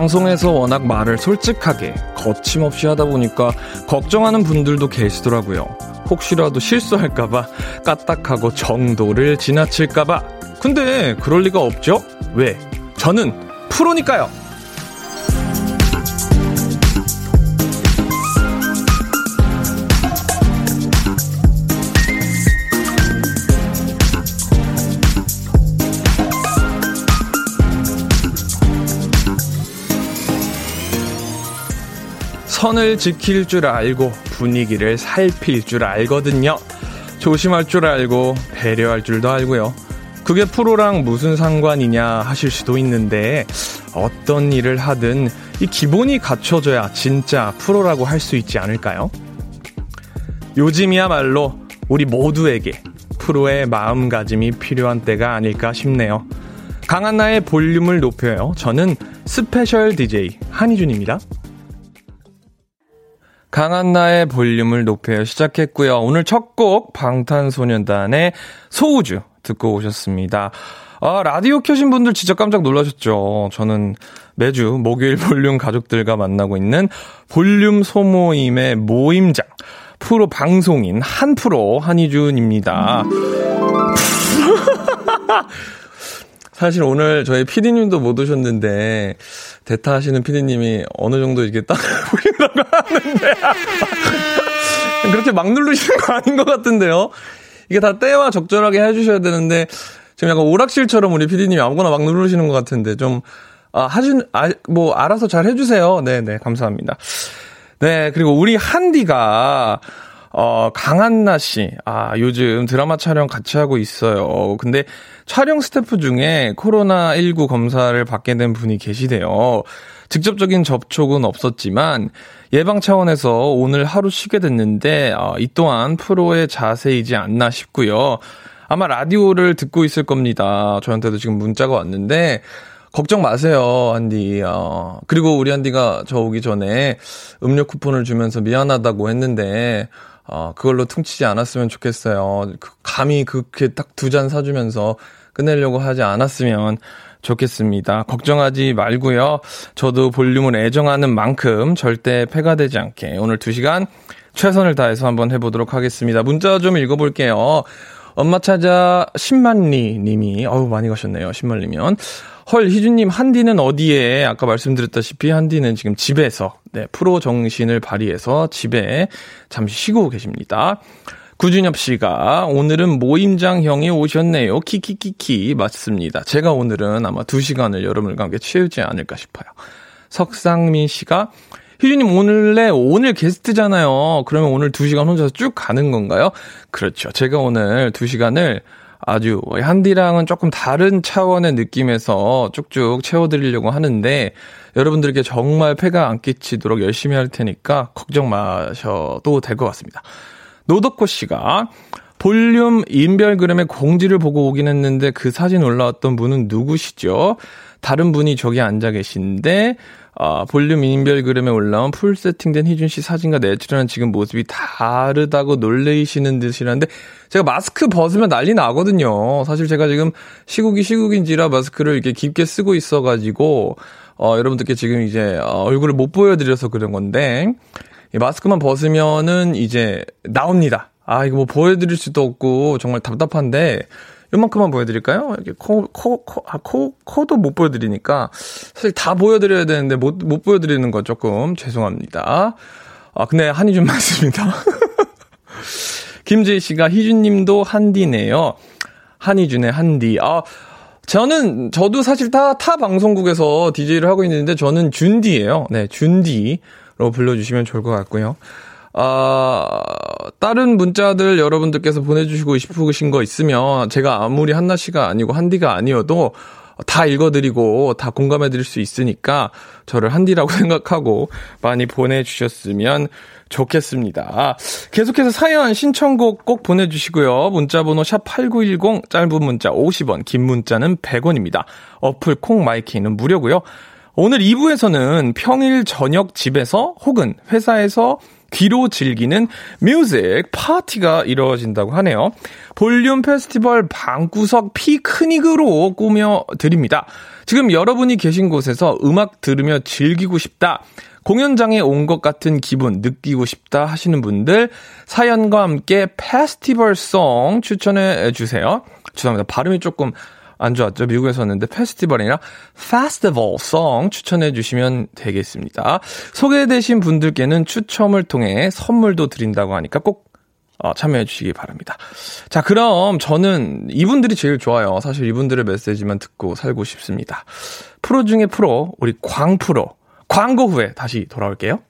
방송에서 워낙 말을 솔직하게 거침없이 하다 보니까 걱정하는 분들도 계시더라고요. 혹시라도 실수할까봐 까딱하고 정도를 지나칠까봐. 근데 그럴 리가 없죠? 왜? 저는 프로니까요. 선을 지킬 줄 알고 분위기를 살필 줄 알거든요. 조심할 줄 알고 배려할 줄도 알고요. 그게 프로랑 무슨 상관이냐 하실 수도 있는데 어떤 일을 하든 이 기본이 갖춰져야 진짜 프로라고 할 수 있지 않을까요? 요즘이야말로 우리 모두에게 프로의 마음가짐이 필요한 때가 아닐까 싶네요. 강한 나의 볼륨을 높여요. 저는 special DJ 한희준입니다. 강한나의 볼륨을 높여 시작했고요. 오늘 첫 곡 방탄소년단의 소우주 듣고 오셨습니다. 아, 라디오 켜신 분들 진짜 깜짝 놀라셨죠. 저는 매주 목요일 볼륨 가족들과 만나고 있는 볼륨 소모임의 모임장, 프로 방송인 한프로 한희준입니다. 사실 오늘 저희 피디님도 못 오셨는데 대타 하시는 피디님이 어느 정도 이렇게 딱 보이려고 하는데 그렇게 막 누르시는 거 아닌 것 같은데요. 이게 다 때와 적절하게 해주셔야 되는데 지금 약간 오락실처럼 우리 피디님이 아무거나 막 누르시는 것 같은데 좀 아, 하신 아, 뭐 알아서 잘 해주세요. 네네 네, 감사합니다. 네 그리고 우리 한디가 어, 강한나 씨. 아, 요즘 드라마 촬영 같이 하고 있어요. 근데 촬영 스태프 중에 코로나19 검사를 받게 된 분이 계시대요. 직접적인 접촉은 없었지만 예방 차원에서 오늘 하루 쉬게 됐는데 어, 이 또한 프로의 자세이지 않나 싶고요. 아마 라디오를 듣고 있을 겁니다. 저한테도 지금 문자가 왔는데 걱정 마세요, 한디. 어, 그리고 우리 한디가 저 오기 전에 음료 쿠폰을 주면서 미안하다고 했는데 어, 그걸로 퉁치지 않았으면 좋겠어요. 그, 감히 그렇게 딱 두 잔 사주면서 끝내려고 하지 않았으면 좋겠습니다. 걱정하지 말고요. 저도 볼륨을 애정하는 만큼 절대 패가 되지 않게 오늘 두 시간 최선을 다해서 한번 해보도록 하겠습니다. 문자 좀 읽어볼게요. 엄마 찾아 10만리 님이, 어우, 많이 가셨네요. 10만리면. 헐, 희준님, 한디는 어디에? 아까 말씀드렸다시피 한디는 지금 집에서, 네, 프로 정신을 발휘해서 집에 잠시 쉬고 계십니다. 구준엽 씨가 오늘은 모임장 형이 오셨네요. 키키키키. 맞습니다. 제가 오늘은 아마 2시간을 여러분과 함께 채우지 않을까 싶어요. 석상민 씨가 희준님 오늘래 오늘 게스트잖아요. 그러면 오늘 2시간 혼자서 쭉 가는 건가요? 그렇죠. 제가 오늘 2시간을 아주 한디랑은 조금 다른 차원의 느낌에서 쭉쭉 채워드리려고 하는데 여러분들께 정말 폐가 안 끼치도록 열심히 할 테니까 걱정 마셔도 될 것 같습니다. 노덕호 씨가 볼륨 인별그램의 공지를 보고 오긴 했는데 그 사진 올라왔던 분은 누구시죠? 다른 분이 저기 앉아 계신데 아, 볼륨 인별 그램에 올라온 full setting된 희준 씨 사진과 natural한 지금 모습이 다르다고 놀래시는 듯이라는데 제가 마스크 벗으면 난리 나거든요. 사실 제가 지금 시국이 시국인지라 마스크를 이렇게 깊게 쓰고 있어가지고 어, 여러분들께 지금 이제 어, 얼굴을 못 보여드려서 그런 건데 이 마스크만 벗으면은 이제 나옵니다. 아 이거 뭐 보여드릴 수도 없고 정말 답답한데 요만큼만 보여드릴까요? 이렇게 코, 코, 코, 아, 코, 코도 못 보여드리니까 사실 다 보여드려야 되는데 못, 못 보여드리는 거 조금 죄송합니다. 아, 근데 한이 좀 많습니다. 김지희 씨가 희준 님도 한디네요. 한이준의 한디. 아, 저는, 저도 사실 타, 타 방송국에서 DJ를 하고 있는데 저는 준디예요. 네, 준디로 불러주시면 좋을 것 같고요. 아, 다른 문자들 여러분들께서 보내주시고 싶으신 거 있으면 제가 아무리 한나 씨가 아니고 한디가 아니어도 다 읽어드리고 다 공감해드릴 수 있으니까 저를 한디라고 생각하고 많이 보내주셨으면 좋겠습니다. 계속해서 사연 신청곡 꼭 보내주시고요. 문자번호 샵 8910 짧은 문자 50원 긴 문자는 100원입니다. 어플 콩 마이케이는 무료고요. 오늘 2부에서는 평일 저녁 집에서 혹은 회사에서 귀로 즐기는 music 파티가 이루어진다고 하네요. 볼륨 페스티벌 방구석 피크닉으로 꾸며 드립니다. 지금 여러분이 계신 곳에서 음악 들으며 즐기고 싶다. 공연장에 온 것 같은 기분 느끼고 싶다 하시는 분들 사연과 함께 페스티벌 송 추천해 주세요. 죄송합니다. 발음이 조금 안 좋았죠. 미국에서 왔는데 페스티벌이 아니라 페스티벌 송 추천해 주시면 되겠습니다. 소개되신 분들께는 추첨을 통해 선물도 드린다고 하니까 꼭 어, 참여해 주시기 바랍니다. 자, 그럼 저는 이분들이 제일 좋아요. 사실 이분들의 메시지만 듣고 살고 싶습니다. 프로 중에 프로, 우리 광프로. 광고 후에 다시 돌아올게요.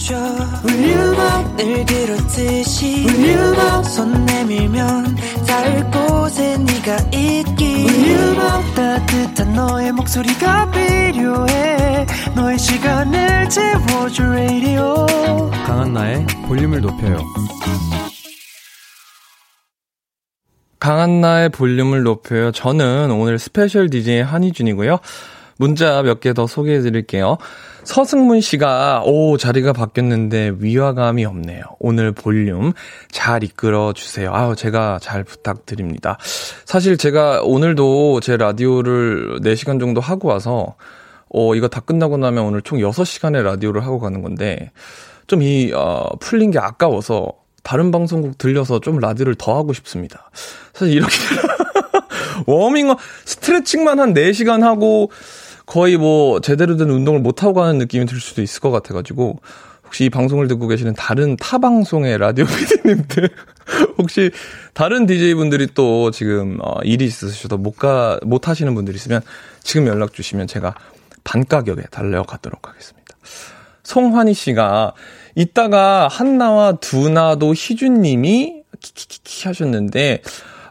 두 눈을 감아줘 울륨을 그렇듯이 울륨 손 내밀면 닿을 곳에 네가 있기. 울륨 따뜻한 너의 목소리가 필요해. 너의 시간을 채워줄 radio. 강한나의 볼륨을 높여요. 강한나의 볼륨을 높여요. 저는 오늘 special DJ 한희준이고요 문자 몇 개 더 소개해 드릴게요. 서승문 씨가, 오, 자리가 바뀌었는데 위화감이 없네요. 오늘 볼륨 잘 이끌어 주세요. 아유, 제가 잘 부탁드립니다. 사실 제가 오늘도 제 라디오를 4시간 정도 하고 와서, 어, 이거 다 끝나고 나면 오늘 총 6시간의 라디오를 하고 가는 건데, 좀 이, 어, 풀린 게 아까워서 다른 방송국 들려서 좀 라디오를 더 하고 싶습니다. 사실 이렇게, 워밍업, 스트레칭만 한 4시간 하고, 거의 뭐 제대로 된 운동을 못 하고 가는 느낌이 들 수도 있을 것 같아가지고 혹시 이 방송을 듣고 계시는 다른 타 방송의 라디오 PD님들 혹시 다른 DJ분들이 또 지금 어, 일이 있으셔도 못 가, 못 하시는 분들 있으면 지금 연락 주시면 제가 반 가격에 달려가도록 하겠습니다. 송환희 씨가 이따가 한나와 두나도 희준님이 키키키키 하셨는데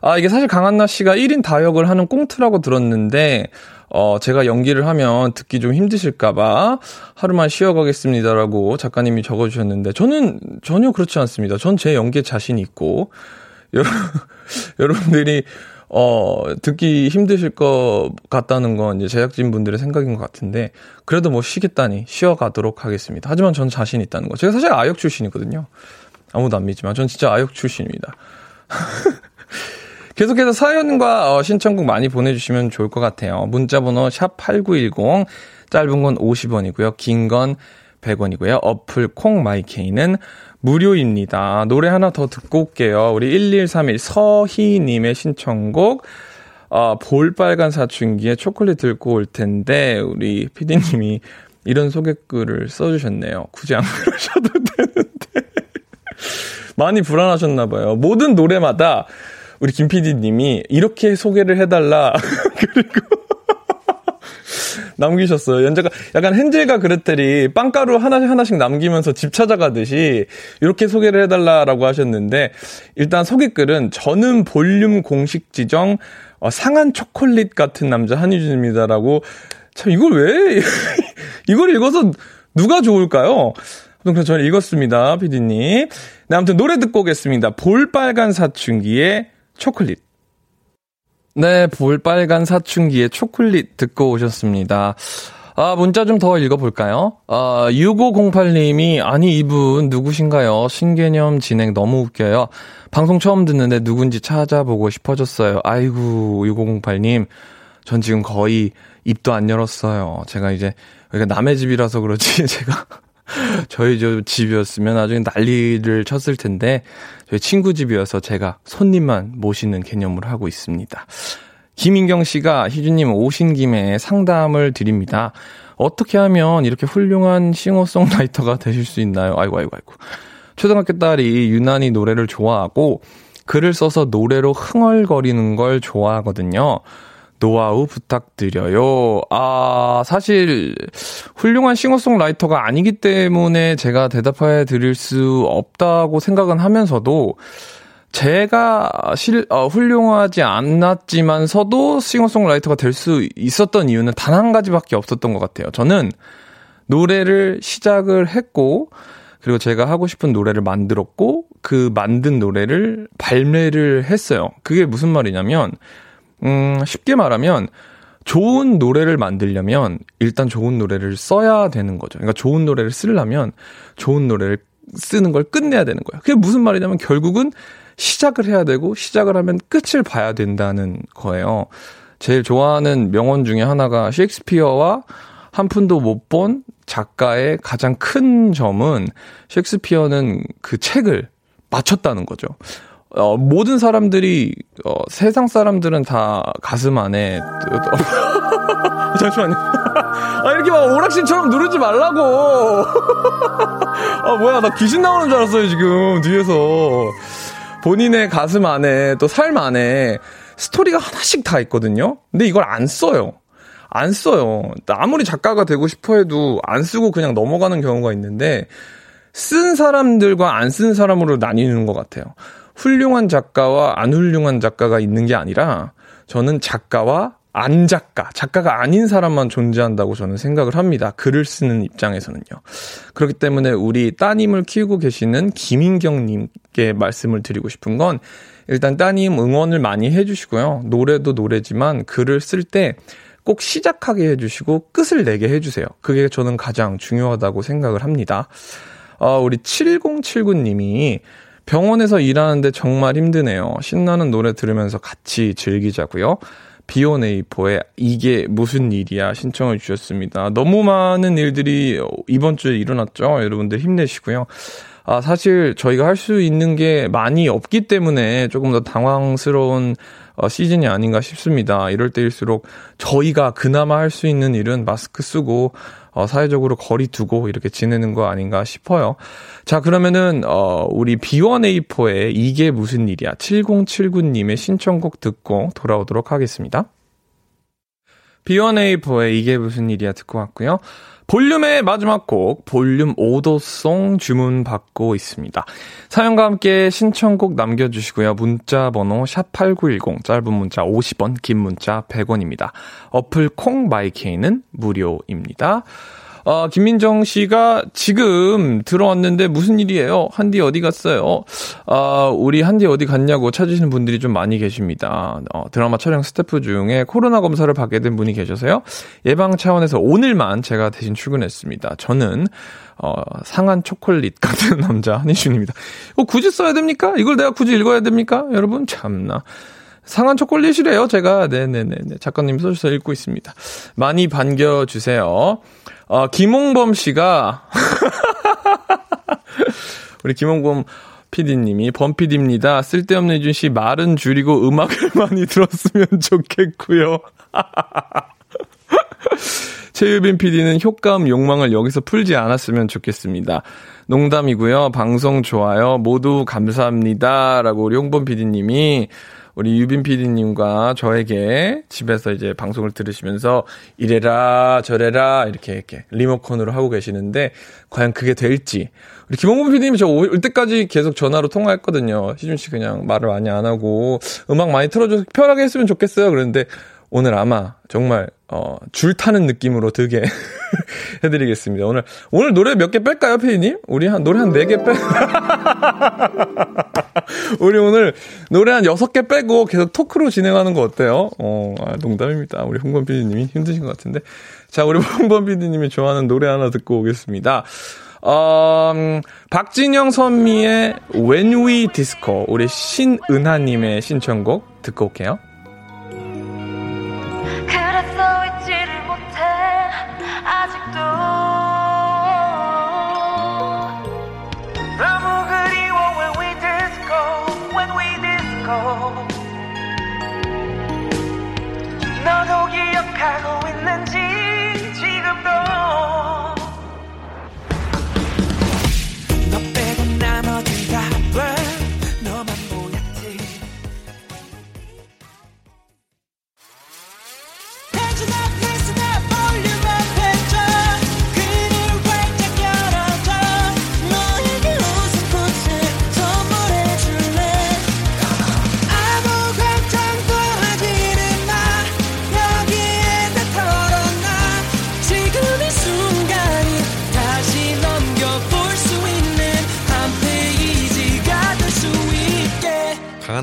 아 이게 사실 강한나 씨가 1인 다역을 하는 꽁트라고 들었는데 어, 제가 연기를 하면 듣기 좀 힘드실까봐 하루만 쉬어가겠습니다라고 작가님이 적어주셨는데 저는 전혀 그렇지 않습니다. 전 제 연기에 자신이 있고 여러분 여러분들이 어, 듣기 힘드실 것 같다는 건 이제 제작진 분들의 생각인 것 같은데, 그래도 뭐 쉬겠다니 쉬어가도록 하겠습니다. 하지만 전 자신 있다는 거. 제가 사실 아역 출신이거든요. 아무도 안 믿지만, 전 진짜 아역 출신입니다. 계속해서 사연과 어, 신청곡 많이 보내주시면 좋을 것 같아요. 문자번호 샵 8910, 짧은 건 50원이고요. 긴 건 100원이고요. 어플 콩 마이케이는 무료입니다. 노래 하나 더 듣고 올게요. 우리 1131 서희님의 신청곡, 어, 볼빨간 사춘기에 초콜릿 들고 올 텐데, 우리 피디님이 이런 소개글을 써주셨네요. 굳이 안 그러셔도 되는데. 많이 불안하셨나봐요. 모든 노래마다 우리 김 PD님이 이렇게 소개를 해달라. 그리고 남기셨어요. 연재가 약간 헨젤과 그레텔이 빵가루 하나 하나씩 남기면서 집 찾아가듯이 이렇게 소개를 해달라라고 하셨는데 일단 소개글은 저는 볼륨 공식 지정 어, 상한 초콜릿 같은 남자 한유준입니다라고 참 이걸 왜 이걸 읽어서 누가 좋을까요? 그래서 저는 읽었습니다, 피디님. 네, 아무튼 노래 듣고 오겠습니다. 볼빨간 사춘기의 초콜릿. 네, 볼빨간 사춘기의 초콜릿 듣고 오셨습니다. 아, 문자 좀 더 읽어볼까요? 아, 6508님이, 아니, 이분 누구신가요? 신개념 진행 너무 웃겨요. 방송 처음 듣는데 누군지 찾아보고 싶어졌어요. 아이고, 6508님. 전 지금 거의 입도 안 열었어요. 제가 이제, 여기가 남의 집이라서 그렇지, 제가. 저희 저 집이었으면 나중에 난리를 쳤을 텐데 저희 친구 집이어서 제가 손님만 모시는 개념으로 하고 있습니다. 김인경 씨가 희준님 오신 김에 상담을 드립니다. 어떻게 하면 이렇게 훌륭한 싱어송라이터가 되실 수 있나요? 아이고 아이고 아이고. 초등학교 딸이 유난히 노래를 좋아하고 글을 써서 노래로 흥얼거리는 걸 좋아하거든요. 노하우 부탁드려요. 아, 사실, 훌륭한 싱어송라이터가 아니기 때문에 제가 대답해 드릴 수 없다고 생각은 하면서도, 제가 실, 어, 훌륭하지 않았지만서도 싱어송라이터가 될 수 있었던 이유는 단 한 가지밖에 없었던 것 같아요. 저는 노래를 시작을 했고, 그리고 제가 하고 싶은 노래를 만들었고, 그 만든 노래를 발매를 했어요. 그게 무슨 말이냐면, 음, 쉽게 말하면 좋은 노래를 만들려면 일단 좋은 노래를 써야 되는 거죠. 그러니까 좋은 노래를 쓰려면 좋은 노래를 쓰는 걸 끝내야 되는 거예요. 그게 무슨 말이냐면 결국은 시작을 해야 되고 시작을 하면 끝을 봐야 된다는 거예요. 제일 좋아하는 명언 중에 하나가 셰익스피어와 한 푼도 못 본 작가의 가장 큰 점은 셰익스피어는 그 책을 맞췄다는 거죠. 어, 모든 사람들이, 어, 세상 사람들은 다 가슴 안에, 잠시만요. 아, 이렇게 막 오락실처럼 누르지 말라고. 아, 뭐야, 나 귀신 나오는 줄 알았어요, 지금, 뒤에서. 본인의 가슴 안에, 또 삶 안에 스토리가 하나씩 다 있거든요? 근데 이걸 안 써요. 안 써요. 아무리 작가가 되고 싶어 해도 안 쓰고 그냥 넘어가는 경우가 있는데, 쓴 사람들과 안 쓴 사람으로 나뉘는 것 같아요. 훌륭한 작가와 안 훌륭한 작가가 있는 게 아니라 저는 작가와 안 작가, 작가가 아닌 사람만 존재한다고 저는 생각을 합니다. 글을 쓰는 입장에서는요. 그렇기 때문에 우리 따님을 키우고 계시는 김인경님께 말씀을 드리고 싶은 건 일단 따님 응원을 많이 해주시고요. 노래도 노래지만 글을 쓸 때 꼭 시작하게 해주시고 끝을 내게 해주세요. 그게 저는 가장 중요하다고 생각을 합니다. 어, 우리 7079님이 병원에서 일하는데 정말 힘드네요. 신나는 노래 들으면서 같이 즐기자고요. 비오네이포의 이게 무슨 일이야 신청을 주셨습니다. 너무 많은 일들이 이번 주에 일어났죠. 여러분들 힘내시고요. 아, 사실 저희가 할 수 있는 게 많이 없기 때문에 조금 더 당황스러운 어, 시즌이 아닌가 싶습니다. 이럴 때일수록 저희가 그나마 할 수 있는 일은 마스크 쓰고 어, 사회적으로 거리 두고 이렇게 지내는 거 아닌가 싶어요. 자, 그러면은, 어, 우리 B1A4의 이게 무슨 일이야? 7079님의 신청곡 듣고 돌아오도록 하겠습니다. B1A4의 이게 무슨 일이야 듣고 왔고요. 볼륨의 마지막 곡 볼륨 order song 주문 받고 있습니다. 사연과 함께 신청곡 남겨주시고요. 문자 번호 샵8910 짧은 문자 50원 긴 문자 100원입니다. 어플 콩 My K는 무료입니다. 어, 김민정 씨가 지금 들어왔는데 무슨 일이에요? 한디 어디 갔어요? 어, 우리 한디 어디 갔냐고 찾으시는 분들이 좀 많이 계십니다. 어, 드라마 촬영 스태프 중에 코로나 검사를 받게 된 분이 계셔서요. 예방 차원에서 오늘만 제가 대신 출근했습니다. 저는 어, 상한 초콜릿 같은 남자 한희준입니다. 어, 굳이 써야 됩니까? 이걸 내가 굳이 읽어야 됩니까? 여러분 참나. 상한 초콜릿이래요, 제가. 네네네. 작가님 써주셔서 읽고 있습니다. 많이 반겨주세요. 어, 김홍범 씨가, 우리 김홍범 PD님이 범PD입니다. 쓸데없는 이준 씨 말은 줄이고 음악을 많이 들었으면 좋겠고요. 최유빈 PD는 효과음 욕망을 여기서 풀지 않았으면 좋겠습니다. 농담이고요. 방송 좋아요. 모두 감사합니다. 라고 우리 홍범 PD님이 우리 유빈 PD님과 저에게 집에서 이제 방송을 들으시면서 이래라 저래라 이렇게 이렇게 리모컨으로 하고 계시는데 과연 그게 될지 우리 김홍범 PD님이 저 올 때까지 계속 전화로 통화했거든요. 희준 씨 그냥 말을 많이 안 하고 음악 많이 틀어줘서 편하게 했으면 좋겠어요. 그런데 오늘 아마 정말 어, 줄 타는 느낌으로 되게 해드리겠습니다. 오늘, 오늘 노래 몇 개 뺄까요, 피디님? 우리 한, 노래 한네개 빼. 우리 오늘 노래 한 여섯 개 빼고 계속 토크로 진행하는 거 어때요? 어, 아, 농담입니다. 우리 홍범 피디님이 힘드신 것 같은데. 자, 우리 홍범 피디님이 좋아하는 노래 하나 듣고 오겠습니다. 음, 박진영 선미의 When We Disco, 우리 신은하님의 신청곡 듣고 올게요. 기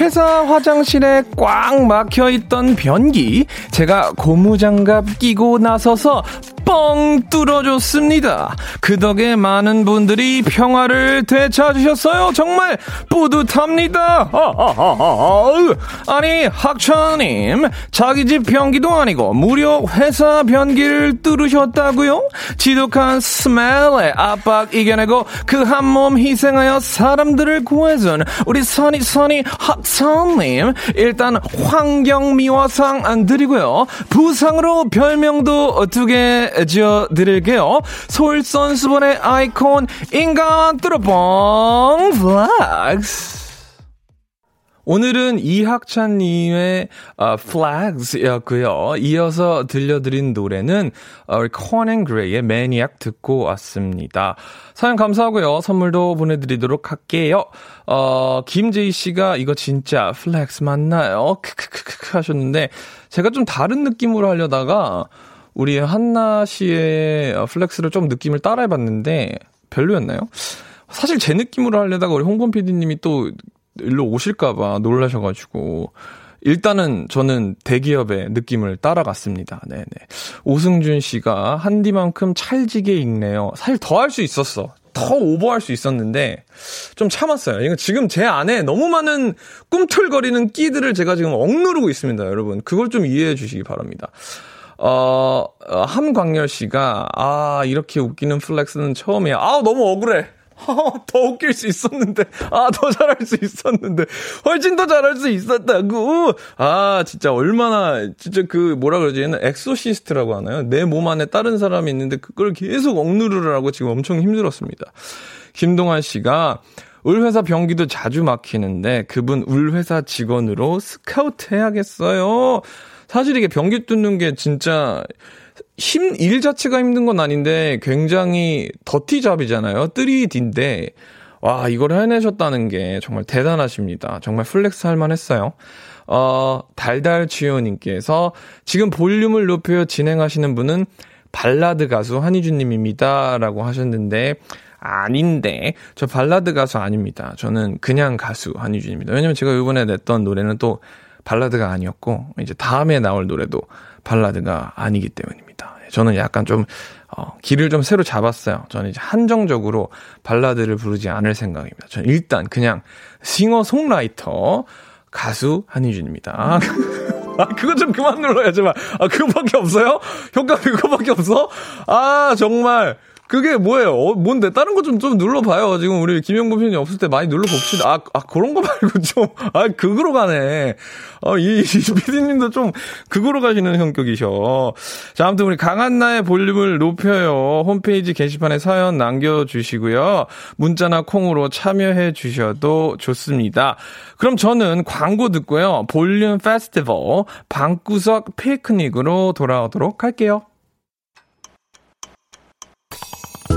회사 화장실에 꽉 막혀 있던 변기, 제가 고무장갑 끼고 나서서 뻥 뚫어줬습니다. 그 덕에 많은 분들이 평화를 되찾으셨어요. 정말 뿌듯합니다. 아니, 학찬님, 자기 집 변기도 아니고 무려 회사 변기를 뚫으셨다고요? 지독한 smell의 압박 이겨내고 그 한 몸 희생하여 사람들을 구해준 우리 선이 선이 학찬님, 일단 환경미화상 안 드리고요. 부상으로 별명도 두 개 지어드릴게요. 솔선수범의 아이콘 인간 뚫어뻥 flex. 오늘은 이학찬님의 어, flex였고요. 이어서 들려드린 노래는 어, Conan Gray의 Maniac 듣고 왔습니다. 사연 감사하고요. 선물도 보내드리도록 할게요. 어, 김재희 씨가 이거 진짜 flex 맞나요? 크크크크 하셨는데 제가 좀 다른 느낌으로 하려다가 우리 한나 씨의 flex를 좀 느낌을 따라해봤는데 별로였나요? 사실 제 느낌으로 하려다가 우리 홍범 PD님이 또 일로 오실까봐 놀라셔가지고 일단은 저는 대기업의 느낌을 따라갔습니다. 네네. 오승준 씨가 한디만큼 찰지게 읽네요. 사실 더 할 수 있었어. 더 오버할 수 있었는데 좀 참았어요. 이거 지금 제 안에 너무 많은 꿈틀거리는 끼들을 제가 지금 억누르고 있습니다, 여러분. 그걸 좀 이해해 주시기 바랍니다. 어, 어, 함광열 씨가, 아, 이렇게 웃기는 flex는 처음이야. 아, 너무 억울해. 더 웃길 수 있었는데, 아, 더 잘할 수 있었는데, 훨씬 더 잘할 수 있었다고! 아, 진짜 얼마나, 진짜 그, 뭐라 그러지, 얘는 exorcist라고 하나요? 내 몸 안에 다른 사람이 있는데, 그걸 계속 억누르라고 지금 엄청 힘들었습니다. 김동환 씨가, 울회사 변기도 자주 막히는데, 그분 울회사 직원으로 스카우트 해야겠어요. 사실 이게 변기 뚫는 게 진짜 힘, 일 자체가 힘든 건 아닌데 굉장히 dirty job이잖아요. 3D인데, 와, 이걸 해내셨다는 게 정말 대단하십니다. 정말 flex 할 만 했어요. 어, 달달치요님께서 지금 볼륨을 높여 진행하시는 분은 발라드 가수 한희준님입니다. 라고 하셨는데, 아닌데, 저 발라드 가수 아닙니다. 저는 그냥 가수 한희준입니다. 왜냐면 제가 이번에 냈던 노래는 또 발라드가 아니었고 이제 다음에 나올 노래도 발라드가 아니기 때문입니다. 저는 약간 좀 어, 길을 좀 새로 잡았어요. 저는 이제 한정적으로 발라드를 부르지 않을 생각입니다. 저는 일단 그냥 싱어 송라이터 가수 한희준입니다. 아, 그거 좀 그만 제발. 아, 그거밖에 없어요? 효과 그거밖에 없어? 아, 정말. 그게 뭐예요? 어, 뭔데? 다른 거 좀, 좀 눌러봐요. 지금 우리 김영구 편이 없을 때 많이 눌러봅시다. 아, 아, 그런 거 말고 좀, 아, 그거로 가네. 아, 이, 이 피디님도 좀, 그거로 가시는 성격이셔. 자, 아무튼 우리 강한나의 볼륨을 높여요. 홈페이지 게시판에 사연 남겨주시고요. 문자나 콩으로 참여해 주셔도 좋습니다. 그럼 저는 광고 듣고요. 볼륨 페스티벌 방구석 피크닉으로 돌아오도록 할게요.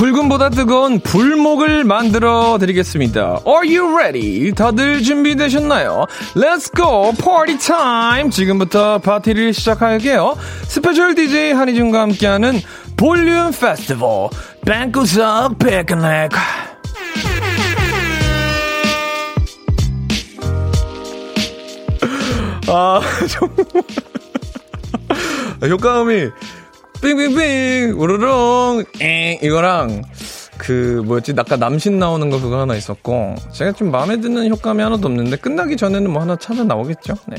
불금보다 뜨거운 불목을 만들어 드리겠습니다. Are you ready? 다들 준비되셨나요? Let's go! Party time! 지금부터 파티를 시작할게요. special DJ 한희준과 함께하는 볼륨 페스티벌 뱅구석 백넥 아, 정말. 효과음이 빙빙빙 우르릉 엥 이거랑 그 뭐였지 아까 남신 나오는 거 그거 하나 있었고 제가 좀 마음에 드는 효과음이 하나도 없는데 끝나기 전에는 뭐 하나 찾아 나오겠죠. 네.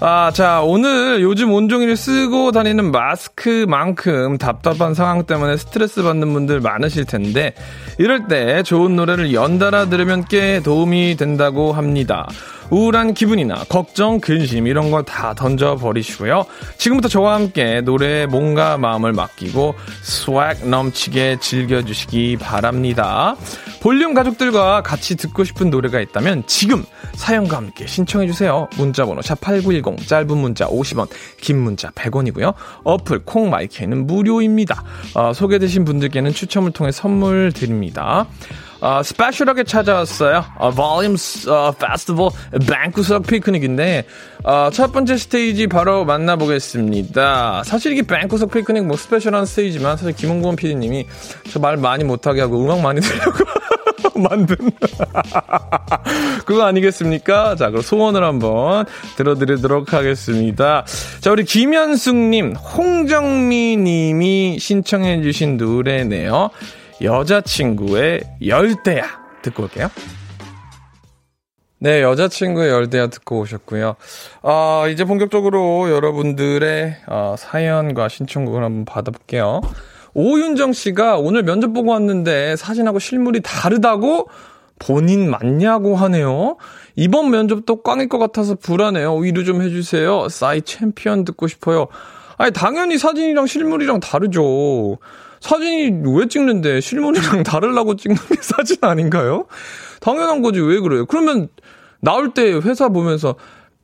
아, 자, 오늘 요즘 온종일 쓰고 다니는 마스크만큼 답답한 상황 때문에 스트레스 받는 분들 많으실 텐데, 이럴 때 좋은 노래를 연달아 들으면 꽤 도움이 된다고 합니다. 우울한 기분이나 걱정, 근심 이런 거 다 던져버리시고요. 지금부터 저와 함께 노래에 몸과 마음을 맡기고 swag 넘치게 즐겨주시기 바랍니다. 볼륨 가족들과 같이 듣고 싶은 노래가 있다면 지금 사연과 함께 신청해주세요. 문자번호 샵8910 짧은 문자 50원 긴 문자 100원이고요. 어플 콩마이크는 무료입니다. 어, 소개되신 분들께는 추첨을 통해 선물 드립니다. 어, 스페셜하게 찾아왔어요. 어, Volume 어, Festival 방구석 피크닉인데 어, 첫 번째 스테이지 바로 만나보겠습니다. 사실 이게 방구석 피크닉 뭐 스페셜한 스테이지만 사실 김홍곤 PD님이 저 말 많이 못하게 하고 음악 많이 들려고 만든 그거 아니겠습니까? 자, 그럼 소원을 한번 들어드리도록 하겠습니다. 자, 우리 김현숙님, 홍정미님이 신청해주신 노래네요. 여자친구의 열대야 듣고 올게요. 네, 여자친구의 열대야 듣고 오셨고요. 아, 이제 본격적으로 여러분들의 어, 사연과 신청곡을 한번 받아볼게요. 오윤정 씨가 오늘 면접 보고 왔는데 사진하고 실물이 다르다고 본인 맞냐고 하네요. 이번 면접도 꽝일 것 같아서 불안해요. 위로 좀 해주세요. 싸이 챔피언 듣고 싶어요. 아니, 당연히 사진이랑 실물이랑 다르죠. 사진이 왜 찍는데 실물이랑 다르려고 찍는 게 사진 아닌가요? 당연한 거지 왜 그래요? 그러면 나올 때 회사 보면서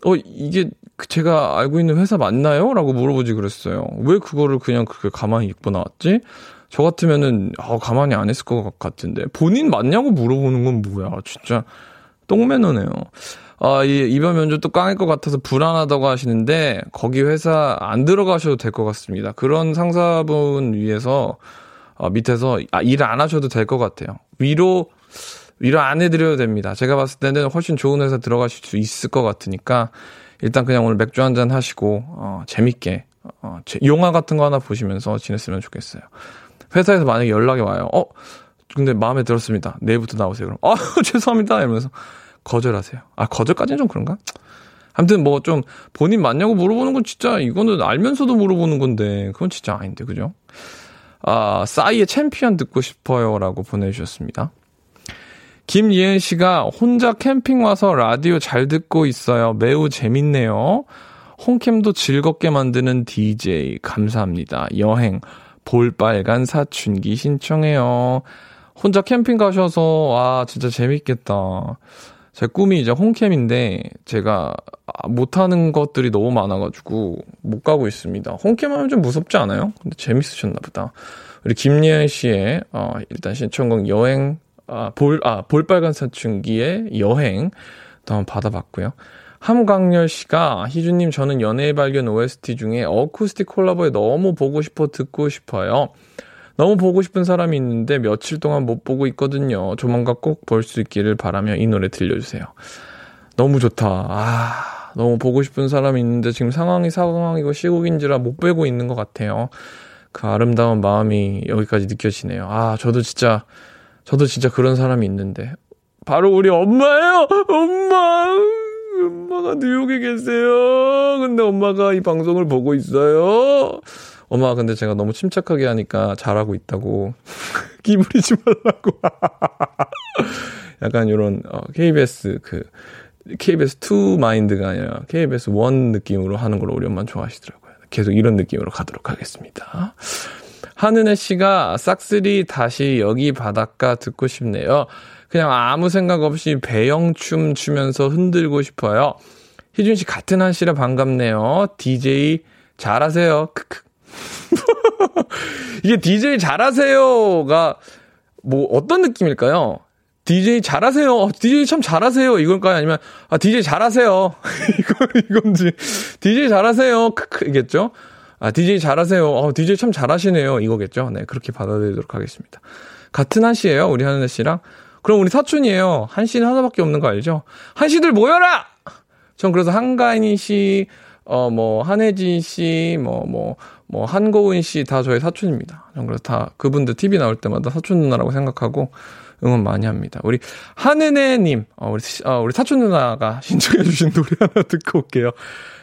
어 이게 제가 알고 있는 회사 맞나요? 라고 물어보지 그랬어요. 왜 그거를 그냥 그렇게 가만히 입고 나왔지? 저 같으면은 아 가만히 안 했을 것 같은데 본인 맞냐고 물어보는 건 뭐야 진짜 똥매너네요. 아, 이, 이번 면접도 깡일 것 같아서 불안하다고 하시는데, 거기 회사 안 들어가셔도 될 것 같습니다. 그런 상사분 위해서, 어, 밑에서, 아, 일을 안 하셔도 될 것 같아요. 위로, 위로 안 해드려도 됩니다. 제가 봤을 때는 훨씬 좋은 회사 들어가실 수 있을 것 같으니까, 일단 그냥 오늘 맥주 한 잔 하시고, 어, 재밌게, 어, 영화 같은 거 하나 보시면서 지냈으면 좋겠어요. 회사에서 만약에 연락이 와요. 어, 근데 마음에 들었습니다. 내일부터 나오세요. 그럼, 아, 죄송합니다. 이러면서. 거절하세요. 아, 거절까지는 좀 그런가? 아무튼 뭐 좀 본인 맞냐고 물어보는 건 진짜 이거는 알면서도 물어보는 건데 그건 진짜 아닌데 그죠? 아, 싸이의 챔피언 듣고 싶어요라고 보내주셨습니다. 김예은 씨가 혼자 캠핑 와서 라디오 잘 듣고 있어요. 매우 재밌네요. 홈캠도 즐겁게 만드는 DJ 감사합니다. 여행 볼빨간 사춘기 신청해요. 혼자 캠핑 가셔서 와 진짜 재밌겠다. 제 꿈이 이제 홈캠인데 제가 못하는 것들이 너무 많아가지고 못 가고 있습니다. 홈캠 하면 좀 무섭지 않아요? 근데 재밌으셨나 보다. 우리 김예은 씨의 어, 일단 신청곡 여행 아, 볼, 아, 볼빨간 사춘기의 여행 또 한번 받아봤고요. 함광열 씨가 희주님 저는 연애의 발견 OST 중에 어쿠스틱 콜라보에 너무 보고 싶어 듣고 싶어요. 너무 보고 싶은 사람이 있는데 며칠 동안 못 보고 있거든요. 조만간 꼭 볼 수 있기를 바라며 이 노래 들려주세요. 너무 좋다. 아, 너무 보고 싶은 사람이 있는데 지금 상황이 상황이고 시국인지라 못 보고 있는 것 같아요. 그 아름다운 마음이 여기까지 느껴지네요. 아, 저도 진짜, 저도 진짜 그런 사람이 있는데. 바로 우리 엄마예요! 엄마! 엄마가 뉴욕에 계세요. 근데 엄마가 이 방송을 보고 있어요. 엄마 근데 제가 너무 침착하게 하니까 잘하고 있다고 기부리지 말라고 약간 이런 어, KBS 그 KBS 2 마인드가 아니라 KBS 1 느낌으로 하는 걸 엄마 좋아하시더라고요. 계속 이런 느낌으로 가도록 하겠습니다. 하은혜 씨가 싹쓸이 다시 여기 바닷가 듣고 싶네요. 그냥 아무 생각 없이 배영춤 추면서 흔들고 싶어요. 희준 씨 같은 한 씨라 반갑네요. DJ 잘하세요. 크크. 이게 DJ 잘하세요가 뭐 어떤 느낌일까요? DJ 잘하세요. DJ 참 잘하세요. 이걸까요? 아니면 아 DJ 잘하세요. 이거 이건지 DJ 잘하세요. 크크이겠죠? 아 DJ 잘하세요. 어 DJ 참 잘하시네요. 이거겠죠? 네 그렇게 받아들이도록 하겠습니다. 같은 한 씨예요. 우리 하늘 씨랑 그럼 우리 사촌이에요. 한 씨는 하나밖에 없는 거 알죠? 한 씨들 모여라. 전 그래서 한가인이 씨, 어 뭐 한혜진 씨, 뭐 뭐 뭐, 뭐 한고은 씨 다 저희 사촌입니다. 전 그래서 다 그분들 TV 나올 때마다 사촌 누나라고 생각하고 응원 많이 합니다. 우리 한은혜님, 어, 우리 어, 우리 사촌 누나가 신청해주신 노래 하나 듣고 올게요.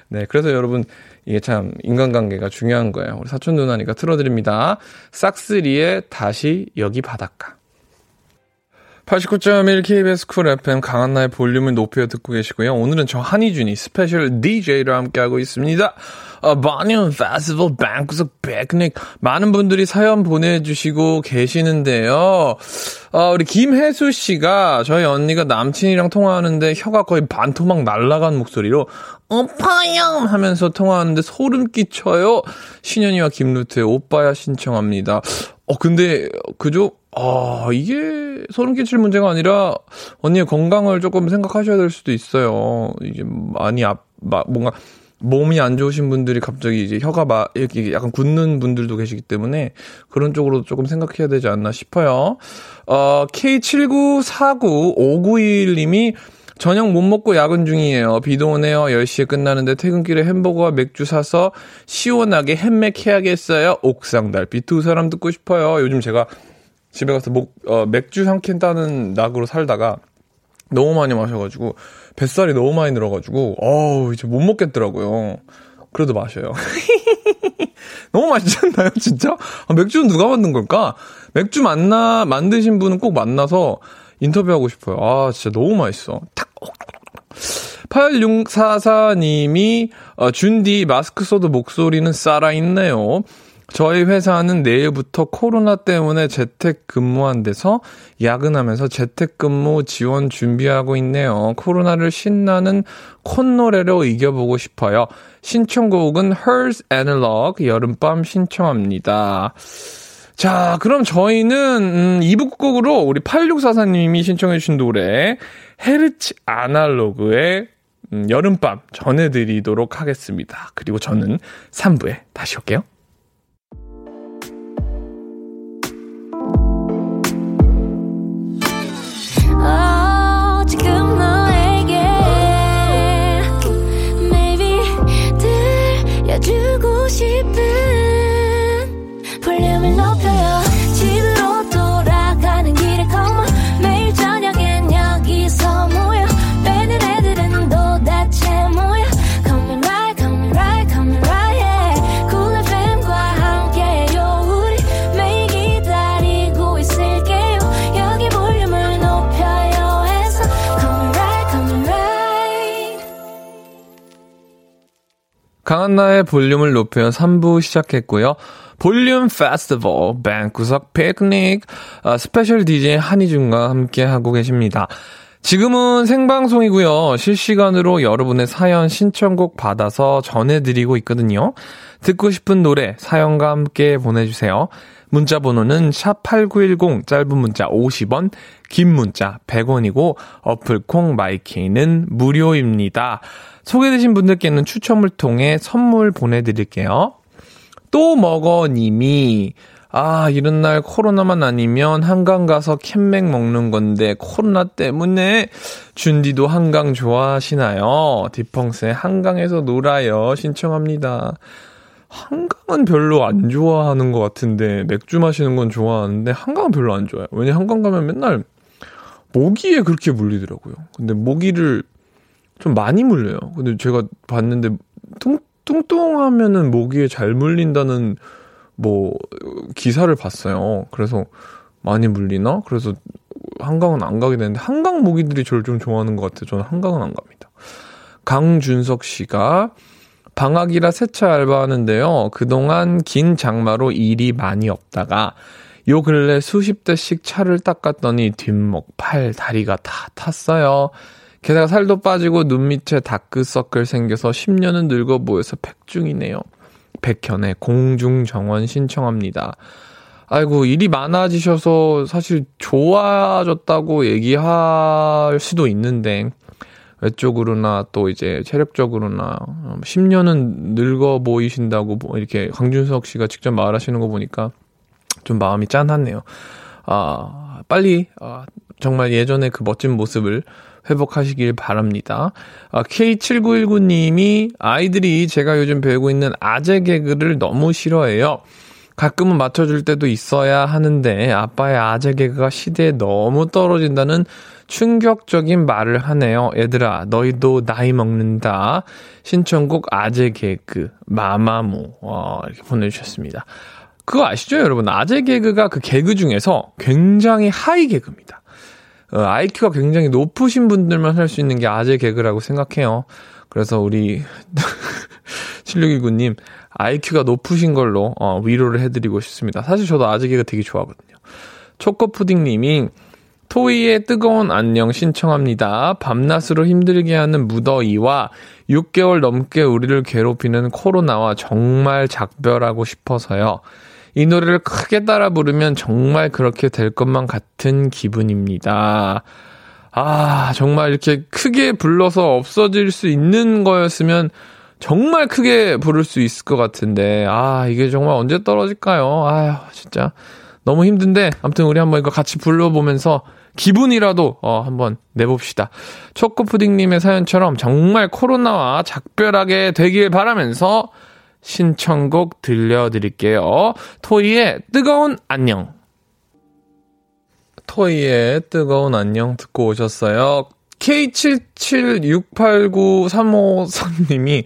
네, 그래서 여러분 이게 참 인간관계가 중요한 거예요. 우리 사촌 누나니까 틀어드립니다. 싹쓰리의 다시 여기 바닷가. 89.1 KBS Cool FM 강한나의 볼륨을 높여 듣고 계시고요. 오늘은 저 한희준이 special DJ로 함께하고 있습니다. 어, 볼륨 페스티벌 방구석 피크닉 많은 분들이 사연 보내주시고 계시는데요. 어, 우리 김혜수 씨가 저희 언니가 남친이랑 통화하는데 혀가 거의 반토막 날라간 목소리로 오빠야 하면서 통화하는데 소름 끼쳐요. 신현이와 김루트의 오빠야 신청합니다. 어 근데 그죠? 아, 이게 소름 끼칠 문제가 아니라 언니의 건강을 조금 생각하셔야 될 수도 있어요. 이게 많이 앞, 뭔가 몸이 안 좋으신 분들이 갑자기 이제 혀가 막 이렇게 약간 굳는 분들도 계시기 때문에 그런 쪽으로 조금 생각해야 되지 않나 싶어요. 어, K79495921님이 저녁 못 먹고 야근 중이에요. 비도 오네요. 10시에 끝나는데 퇴근길에 햄버거와 맥주 사서 시원하게 햄맥 해야겠어요. 옥상 달빛 두 사람 듣고 싶어요. 요즘 제가 집에 가서 목, 어, 맥주 한 캔 따는 낙으로 살다가 너무 많이 마셔가지고 뱃살이 너무 많이 늘어가지고 어우 이제 못 먹겠더라고요. 그래도 마셔요. 너무 맛있지 않나요, 진짜? 아, 맥주는 누가 만든 걸까? 맥주 만나 만드신 분은 꼭 만나서 인터뷰하고 싶어요. 아 진짜 너무 맛있어. 탁. 8644님이 어, 준디 마스크 써도 목소리는 살아있네요. 저희 회사는 내일부터 코로나 때문에 재택 근무한 데서 야근하면서 재택 근무 지원 준비하고 있네요. 코로나를 신나는 콧노래로 이겨보고 싶어요. 신청곡은 Hers Analog 여름밤 신청합니다. 자, 그럼 저희는 음, 2부 곡으로 우리 8644님이 신청해 주신 노래 헤르츠 아날로그의 음, 여름밤 전해드리도록 하겠습니다. 그리고 저는 3부에 다시 올게요. keep 강한나의 볼륨을 높여 3부 시작했고요. 볼륨 페스티벌 방구석 피크닉 어, special DJ 한희준과 함께 하고 계십니다. 지금은 생방송이고요. 실시간으로 여러분의 사연 신청곡 받아서 전해드리고 있거든요. 듣고 싶은 노래 사연과 함께 보내주세요. 문자 번호는 샵8910 짧은 문자 50원, 긴 문자 100원이고 어플 콩 My K는 무료입니다. 소개되신 분들께는 추첨을 통해 선물 보내드릴게요. 또 먹어 님이 아, 이런 날 코로나만 아니면 한강 가서 캔맥 먹는 건데 코로나 때문에 준디도 한강 좋아하시나요? 디펑스의 한강에서 놀아요. 신청합니다. 한강은 별로 안 좋아하는 것 같은데 맥주 마시는 건 좋아하는데 한강은 별로 안 좋아요. 왜냐 한강 가면 맨날 모기에 그렇게 물리더라고요. 근데 모기를 좀 많이 물려요. 근데 제가 봤는데 뚱, 뚱뚱하면은 모기에 잘 물린다는 뭐 기사를 봤어요. 그래서 많이 물리나? 그래서 한강은 안 가게 되는데 한강 모기들이 저를 좀 좋아하는 것 같아요. 저는 한강은 안 갑니다. 강준석 씨가 방학이라 세차 알바하는데요. 그동안 긴 장마로 일이 많이 없다가 요 근래 수십 대씩 차를 닦았더니 뒷목, 팔, 다리가 다 탔어요. 게다가 살도 빠지고 눈 밑에 다크서클 생겨서 10년은 늙어 보여서 팩중이네요. 백현의 공중정원 신청합니다. 아이고, 일이 많아지셔서 사실 좋아졌다고 얘기할 수도 있는데, 외적으로나 또 이제 체력적으로나 10년은 늙어 보이신다고 뭐 이렇게 강준석 씨가 직접 말하시는 거 보니까 좀 마음이 짠하네요. 아, 빨리, 아, 정말 예전의 그 멋진 모습을 회복하시길 바랍니다. 아, K7919님이 아이들이 제가 요즘 배우고 있는 아재 개그를 너무 싫어해요. 가끔은 맞춰줄 때도 있어야 하는데 아빠의 아재 개그가 시대에 너무 떨어진다는 충격적인 말을 하네요. 얘들아, 너희도 나이 먹는다. 신청곡 아재 개그, 마마무. 와, 이렇게 보내주셨습니다. 그거 아시죠, 여러분? 아재 개그가 그 개그 중에서 굉장히 하이 개그입니다. 어, IQ가 굉장히 높으신 분들만 할 수 있는 게 아재 개그라고 생각해요. 그래서 우리 7619님 IQ가 높으신 걸로 어, 위로를 해드리고 싶습니다. 사실 저도 아재 개그 되게 좋아하거든요. 초코푸딩님이 토이의 뜨거운 안녕 신청합니다. 밤낮으로 힘들게 하는 무더위와 6개월 넘게 우리를 괴롭히는 코로나와 정말 작별하고 싶어서요. 이 노래를 크게 따라 부르면 정말 그렇게 될 것만 같은 기분입니다. 아, 정말 이렇게 크게 불러서 없어질 수 있는 거였으면 정말 크게 부를 수 있을 것 같은데, 아, 이게 정말 언제 떨어질까요? 아휴, 진짜. 너무 힘든데, 아무튼 우리 한번 이거 같이 불러보면서 기분이라도, 어, 한번 내봅시다. 초코푸딩님의 사연처럼 정말 코로나와 작별하게 되길 바라면서 신청곡 들려드릴게요. 토이의 뜨거운 안녕. 토이의 뜨거운 안녕 듣고 오셨어요. K77689353님이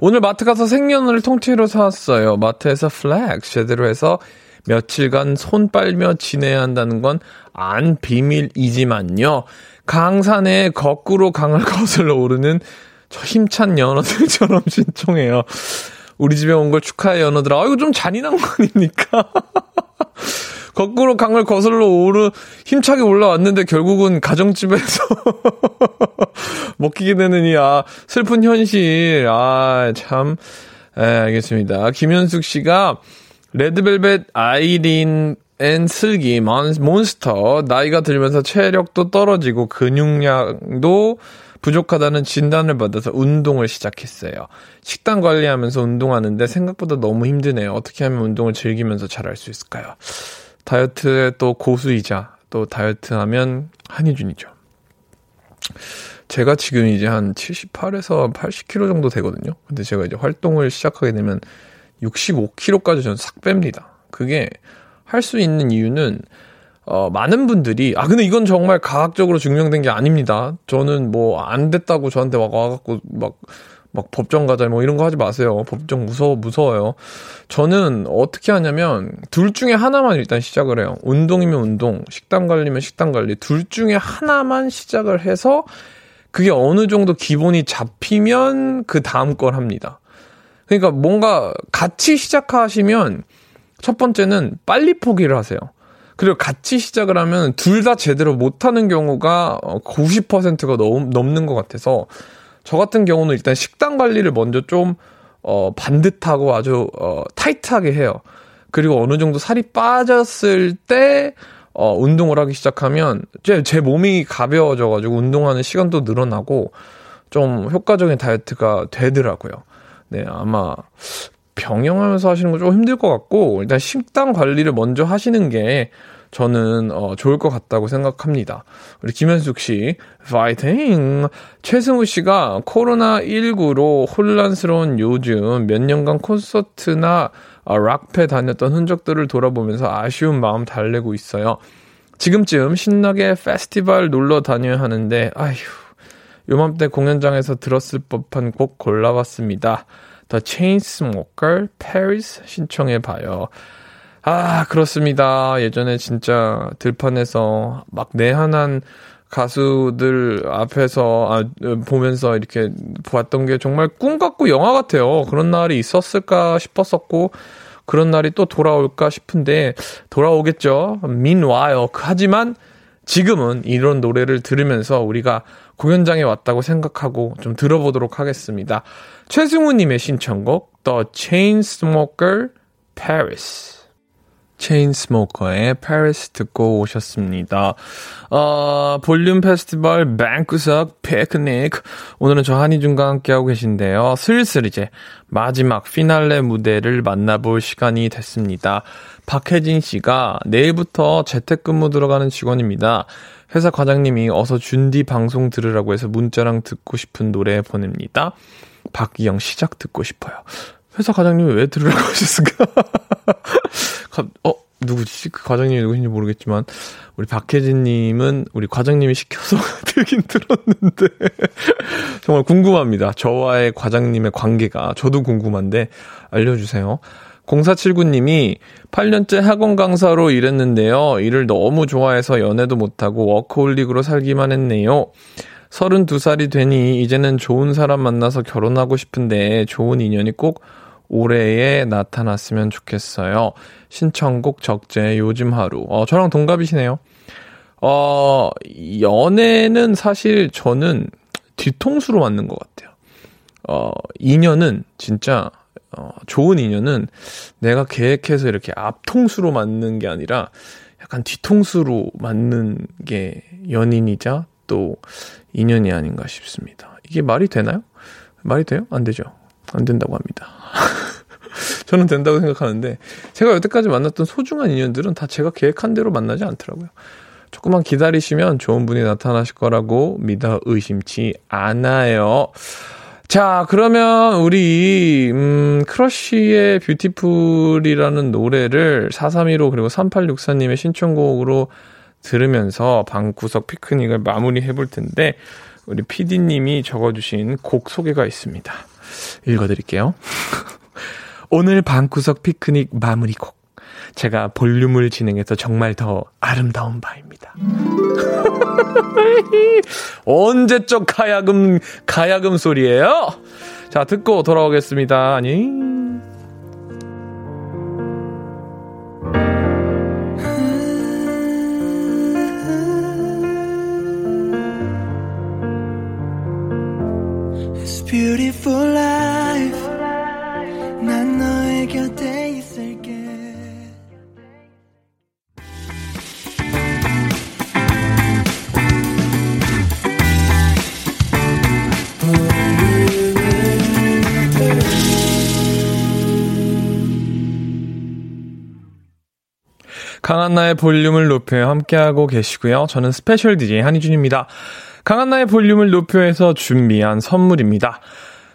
오늘 마트 가서 생연어를 통째로 사왔어요. 마트에서 flex 제대로 해서 며칠간 손 빨며 지내야 한다는 건 안 비밀이지만요. 강산에 거꾸로 강을 거슬러 오르는 저 힘찬 연어들처럼 신청해요. 우리 집에 온 걸 축하해 연어들아. 아, 이거 좀 잔인한 거 아닙니까? 거꾸로 강을 거슬러 오르 힘차게 올라왔는데 결국은 가정집에서 먹히게 되는 이 아, 슬픈 현실. 아, 참. 에, 알겠습니다. 김현숙 씨가 레드벨벳 아이린 and 슬기 몬스터 나이가 들면서 체력도 떨어지고 근육량도 부족하다는 진단을 받아서 운동을 시작했어요. 식단 관리하면서 운동하는데 생각보다 너무 힘드네요. 어떻게 하면 운동을 즐기면서 잘할 수 있을까요? 다이어트의 또 고수이자 또 다이어트 하면 한희준이죠. 제가 지금 이제 한 78에서 80kg 정도 되거든요. 근데 제가 이제 활동을 시작하게 되면 65kg까지 저는 싹 뺍니다. 그게 할 수 있는 이유는 어, 많은 분들이, 아, 근데 이건 정말 과학적으로 증명된 게 아닙니다. 저는 뭐, 안 됐다고 저한테 막 와갖고, 막, 막 법정 가자, 뭐 이런 거 하지 마세요. 법정 무서워, 무서워요. 저는 어떻게 하냐면, 둘 중에 하나만 일단 시작을 해요. 운동이면 운동, 식단 관리면 식단 관리. 둘 중에 하나만 시작을 해서, 그게 어느 정도 기본이 잡히면 그 다음 걸 합니다. 그러니까 뭔가 같이 시작하시면, 첫 번째는 빨리 포기를 하세요. 그리고 같이 시작을 하면 둘 다 제대로 못하는 경우가 90%가 넘, 넘는 것 같아서 저 같은 경우는 일단 식단 관리를 먼저 좀 어, 반듯하고 아주 어, 타이트하게 해요. 그리고 어느 정도 살이 빠졌을 때 어, 운동을 하기 시작하면 제, 제 몸이 가벼워져가지고 운동하는 시간도 늘어나고 좀 효과적인 다이어트가 되더라고요. 네, 아마 병영하면서 하시는 건 좀 힘들 것 같고 일단 식단 관리를 먼저 하시는 게 저는 어, 좋을 것 같다고 생각합니다. 우리 김현숙 씨, 파이팅! 최승우 씨가 코로나19로 혼란스러운 요즘 몇 년간 콘서트나 어, 락페 다녔던 흔적들을 돌아보면서 아쉬운 마음 달래고 있어요. 지금쯤 신나게 페스티벌 놀러 다녀야 하는데, 아휴, 요맘때 공연장에서 들었을 법한 곡 골라봤습니다. The Chainsmoker Paris 신청해봐요. 아, 그렇습니다. 예전에 진짜 들판에서 막 내한한 가수들 앞에서 아, 보면서 이렇게 보았던 게 정말 꿈 같고 영화 같아요. 그런 날이 있었을까 싶었었고 그런 날이 또 돌아올까 싶은데 돌아오겠죠. Meanwhile 하지만 지금은 이런 노래를 들으면서 우리가 공연장에 왔다고 생각하고 좀 들어보도록 하겠습니다. 최승우님의 신청곡 The Chainsmoker Paris. 체인스모커의 Paris 듣고 오셨습니다. 어, 볼륨 페스티벌 방구석 피크닉. 오늘은 저 한희준과 함께하고 계신데요. 슬슬 이제 마지막 피날레 무대를 만나볼 시간이 됐습니다. 박혜진 씨가 내일부터 재택근무 들어가는 직원입니다. 회사 과장님이 어서 준디 방송 들으라고 해서 문자랑 듣고 싶은 노래 보냅니다. 박기영 시작 듣고 싶어요. 회사 과장님이 왜 들으라고 하셨을까? 어, 누구지? 그 과장님이 누구신지 모르겠지만, 우리 박혜진님은 우리 과장님이 시켜서 들긴 들었는데, 정말 궁금합니다. 저와의 과장님의 관계가, 저도 궁금한데, 알려주세요. 0479님이 8년째 학원 강사로 일했는데요. 일을 너무 좋아해서 연애도 못하고 워크홀릭으로 살기만 했네요. 32살이 되니 이제는 좋은 사람 만나서 결혼하고 싶은데 좋은 인연이 꼭 올해에 나타났으면 좋겠어요. 신청곡 적재 요즘 하루. 어, 저랑 동갑이시네요. 어, 연애는 사실 저는 뒤통수로 맞는 것 같아요. 어, 인연은 진짜, 어, 좋은 인연은 내가 계획해서 이렇게 앞통수로 맞는 게 아니라 약간 뒤통수로 맞는 게 연인이자 또 인연이 아닌가 싶습니다. 이게 말이 되나요? 말이 돼요? 안 되죠. 안 된다고 합니다. 저는 된다고 생각하는데 제가 여태까지 만났던 소중한 인연들은 다 제가 계획한 대로 만나지 않더라고요. 조금만 기다리시면 좋은 분이 나타나실 거라고 믿어 의심치 않아요. 자, 그러면 우리, 음, 크러쉬의 Beautiful이라는 노래를 4315 그리고 3864님의 신청곡으로 들으면서 방구석 피크닉을 마무리해 볼 텐데, 우리 PD님이 적어주신 곡 소개가 있습니다. 읽어드릴게요. 오늘 방구석 피크닉 마무리 곡. 제가 볼륨을 진행해서 정말 더 아름다운 바입니다. 언제적 가야금, 가야금 소리예요? 자, 듣고 돌아오겠습니다. 아니. beautiful. 강한나의 볼륨을 높여 함께하고 계시고요. 저는 special DJ 한희준입니다. 강한나의 볼륨을 높여서 준비한 선물입니다.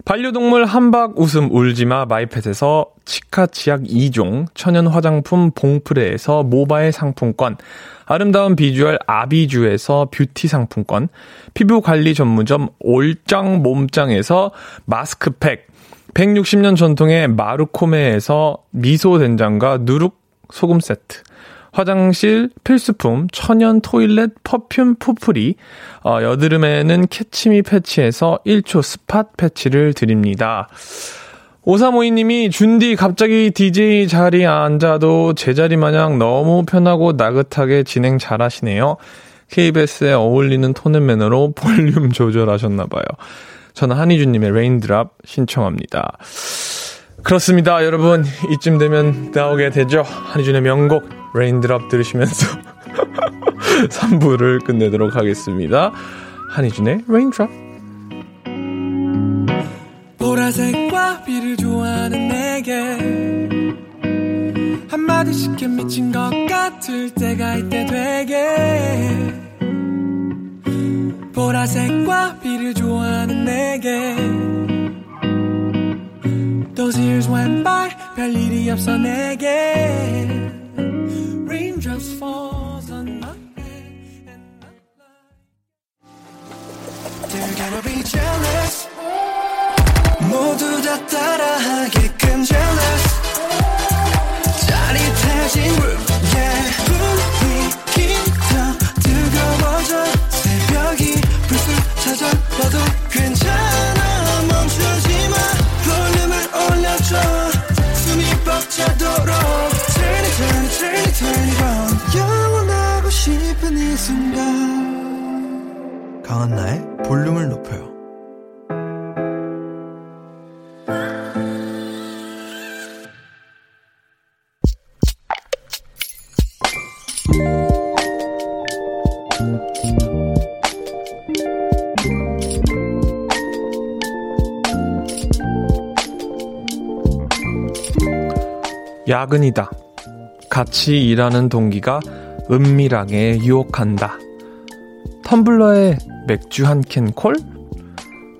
반려동물 한박 웃음 울지마 마이펫에서 치카 치약 2종, 천연 화장품 봉프레에서 모바일 상품권, 아름다운 비주얼 아비주에서 뷰티 상품권, 피부 관리 전문점 올짱 몸짱에서 마스크팩, 160년 전통의 마루코메에서 미소 된장과 누룩 소금 세트, 화장실 필수품 천연 toilet perfume 포프리 어, 여드름에는 캐치미 패치에서 1초 spot patch를 드립니다. 오사모이님이 준디 갑자기 DJ 자리에 앉아도 제자리 마냥 너무 편하고 나긋하게 진행 잘하시네요. KBS에 어울리는 tone and manner로 볼륨 조절하셨나봐요. 저는 한희준님의 Raindrop 신청합니다. 그렇습니다, 여러분. 이쯤 되면 나오게 되죠. 한희준의 명곡 Raindrop 들으시면서 3부를 끝내도록 하겠습니다. 한희준의 Raindrop. 보라색과 비를 좋아하는 내게 한마디씩 해 미친 것 같을 때가 있대 되게 보라색과 비를 좋아하는 내게 Those years went by 별일이 없어 내게 Raindrops falls on my head and my life They're gonna be jealous 모두 다 따라하게끔 jealous 짜릿해진 room yeah 분위기 더 뜨거워져 새벽이 불쑥 찾아와도 싶은 이 순간 강한나의 볼륨을 높여요. 야근이다. 같이 일하는 동기가 은밀하게 유혹한다. 텀블러에 맥주 한 캔 콜?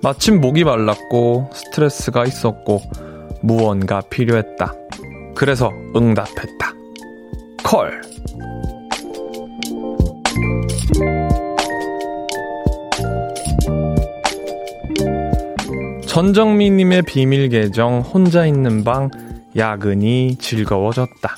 마침 목이 말랐고 스트레스가 있었고 무언가 필요했다. 그래서 응답했다. 콜. 전정미님의 비밀 계정 혼자 있는 방 야근이 즐거워졌다.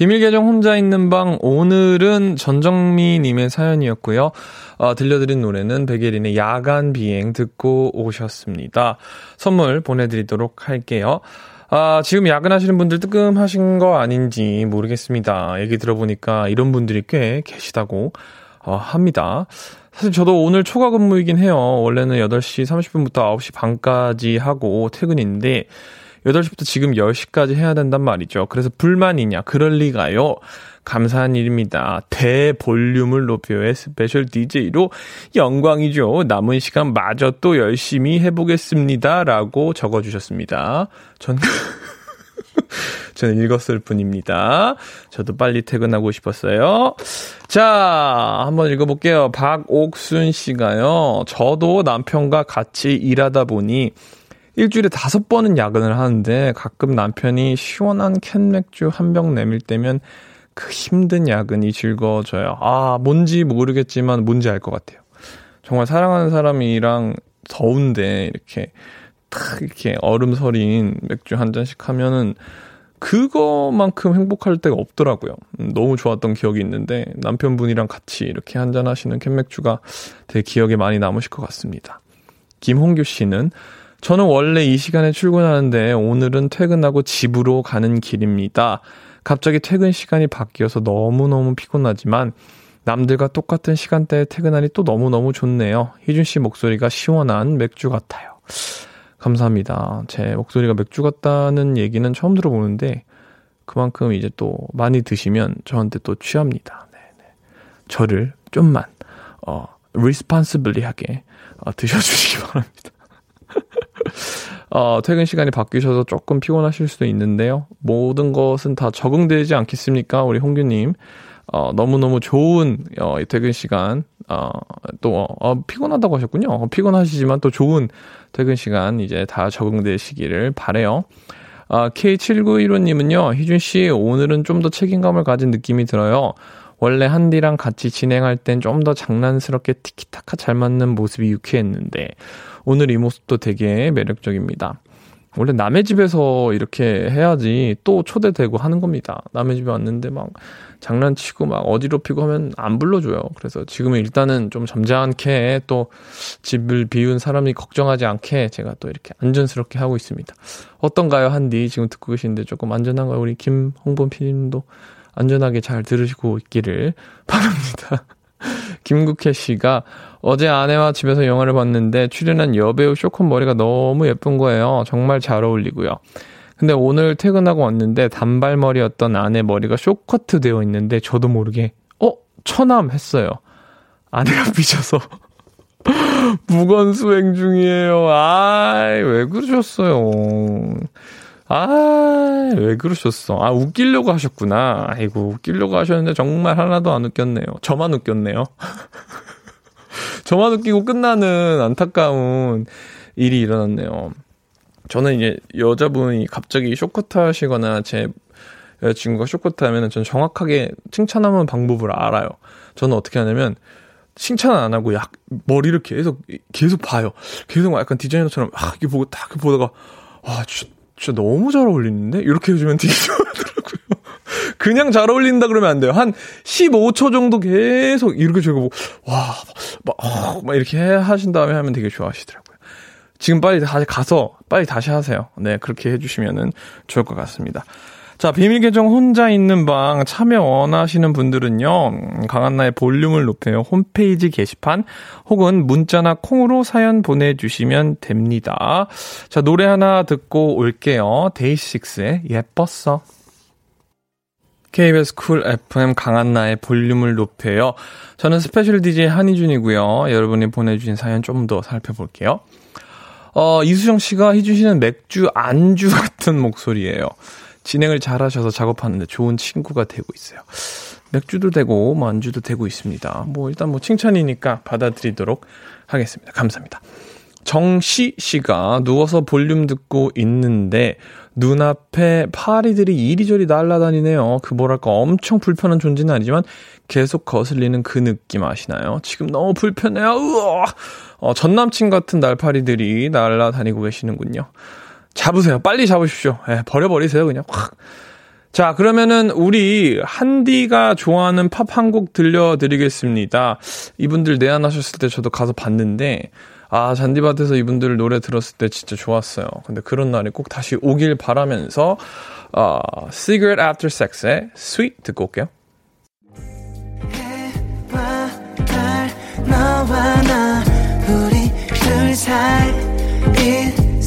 비밀 계정 혼자 있는 방 오늘은 전정미님의 사연이었고요. 어, 들려드린 노래는 백예린의 야간 비행 듣고 오셨습니다. 선물 보내드리도록 할게요. 아, 지금 야근하시는 분들 뜨끔하신 거 아닌지 모르겠습니다. 얘기 들어보니까 이런 분들이 꽤 계시다고 어, 합니다. 사실 저도 오늘 초과 근무이긴 해요. 원래는 8시 30분부터 9시 반까지 하고 퇴근인데 8시부터 지금 10시까지 해야 된단 말이죠. 그래서 불만이냐? 그럴 리가요. 감사한 일입니다. 대볼륨을 높여의 special DJ로 영광이죠. 남은 시간 마저 또 열심히 해보겠습니다. 라고 적어주셨습니다. 전, 저는 읽었을 뿐입니다. 저도 빨리 퇴근하고 싶었어요. 자, 한번 읽어볼게요. 박옥순 씨가요. 저도 남편과 같이 일하다 보니 일주일에 다섯 번은 야근을 하는데 가끔 남편이 시원한 캔 맥주 한 병 내밀 때면 그 힘든 야근이 즐거워져요. 아, 뭔지 모르겠지만 뭔지 알 것 같아요. 정말 사랑하는 사람이랑 더운데 이렇게 탁 이렇게 얼음 서린 맥주 한 잔씩 하면은 그거만큼 행복할 때가 없더라고요. 음, 너무 좋았던 기억이 있는데 남편분이랑 같이 이렇게 한잔 하시는 캔맥주가 되게 기억에 많이 남으실 것 같습니다. 김홍규 씨는 저는 원래 이 시간에 출근하는데 오늘은 퇴근하고 집으로 가는 길입니다. 갑자기 퇴근 시간이 바뀌어서 너무너무 피곤하지만 남들과 똑같은 시간대에 퇴근하니 또 너무너무 좋네요. 희준 씨 목소리가 시원한 맥주 같아요. 감사합니다. 제 목소리가 맥주 같다는 얘기는 처음 들어보는데 그만큼 이제 또 많이 드시면 저한테 또 취합니다. 네네. 네. 저를 좀만 어 리스판스블리하게 어, 드셔주시기 바랍니다. 어, 퇴근 시간이 바뀌셔서 조금 피곤하실 수도 있는데요. 모든 것은 다 적응되지 않겠습니까? 우리 홍규님. 어, 너무너무 좋은, 어, 퇴근 시간, 어, 또, 어, 피곤하다고 하셨군요. 어, 피곤하시지만 또 좋은 퇴근 시간 이제 다 적응되시기를 바래요 아, K7915님은요, 희준씨, 오늘은 좀 더 책임감을 가진 느낌이 들어요. 원래 한디랑 같이 진행할 땐 좀 더 장난스럽게 티키타카 잘 맞는 모습이 유쾌했는데, 오늘 이 모습도 되게 매력적입니다. 원래 남의 집에서 이렇게 해야지 또 초대되고 하는 겁니다. 남의 집에 왔는데 막 장난치고 막 어지럽히고 하면 안 불러줘요. 그래서 지금은 일단은 좀 점잖게 또 집을 비운 사람이 걱정하지 않게 제가 또 이렇게 안전스럽게 하고 있습니다. 어떤가요, 한디? 지금 듣고 계시는데 조금 안전한가요? 우리 김홍범 PD님도 안전하게 잘 들으시고 있기를 바랍니다. 김국혜 씨가 어제 아내와 집에서 영화를 봤는데 출연한 여배우 쇼컷 머리가 너무 예쁜 거예요. 정말 잘 어울리고요. 근데 오늘 퇴근하고 왔는데 단발머리였던 아내 머리가 쇼커트 되어 있는데 저도 모르게 어 처남 했어요. 아내가 삐져서 무건 수행 중이에요. 아이 왜 그러셨어요? 아, 왜 그러셨어? 아, 웃기려고 하셨구나. 아이고, 웃기려고 하셨는데 정말 하나도 안 웃겼네요. 저만 웃겼네요. 저만 웃기고 끝나는 안타까운 일이 일어났네요. 저는 이제 여자분이 갑자기 쇼커트 하시거나 제 여자친구가 쇼커트 하면은 전 정확하게 칭찬하는 방법을 알아요. 저는 어떻게 하냐면 칭찬 안 하고 약 머리를 계속 계속 봐요. 계속 약간 디자이너처럼 아 이게 보고 딱 보다가 와 진짜, 진짜 너무 잘 어울리는데 이렇게 해주면 되게 좋아하더라고요. 그냥 잘 어울린다 그러면 안 돼요. 한 15초 정도 계속 이렇게 저거 보고, 와, 막, 어, 막 이렇게 하신 다음에 하면 되게 좋아하시더라고요. 지금 빨리 다시 가서 빨리 다시 하세요. 네, 그렇게 해주시면은 좋을 것 같습니다. 자, 비밀 계정 혼자 있는 방 참여 원하시는 분들은요, 강한나의 볼륨을 높여요. 홈페이지 게시판 혹은 문자나 콩으로 사연 보내주시면 됩니다. 자, 노래 하나 듣고 올게요. 데이식스의 예뻤어. KBS 쿨 FM 강한나의 볼륨을 높여요. 저는 special DJ 한희준이고요. 여러분이 보내주신 사연 좀 더 살펴볼게요. 어, 이수정 씨가 해주시는 맥주 안주 같은 목소리예요. 진행을 잘 하셔서 작업하는데 좋은 친구가 되고 있어요. 맥주도 되고, 뭐 안주도 되고 있습니다. 뭐 일단 뭐 칭찬이니까 받아들이도록 하겠습니다. 감사합니다. 정씨 씨가 누워서 볼륨 듣고 있는데 눈앞에 파리들이 이리저리 날아다니네요. 그 뭐랄까 엄청 불편한 존재는 아니지만 계속 거슬리는 그 느낌 아시나요? 지금 너무 불편해요. 우와! 어, 전 남친 같은 날파리들이 날아다니고 계시는군요. 잡으세요. 빨리 잡으십시오. 예, 버려버리세요. 그냥 확. 자, 그러면은 우리 한디가 좋아하는 팝 한 곡 들려드리겠습니다. 이분들 내한하셨을 때 저도 가서 봤는데 아, 잔디밭에서 이분들 노래 들었을 때 진짜 좋았어요. 근데 그런 날이 꼭 다시 오길 바라면서, 어, Cigarette After Sex의 Sweet 듣고 올게요. 너와 나 우리 둘 사이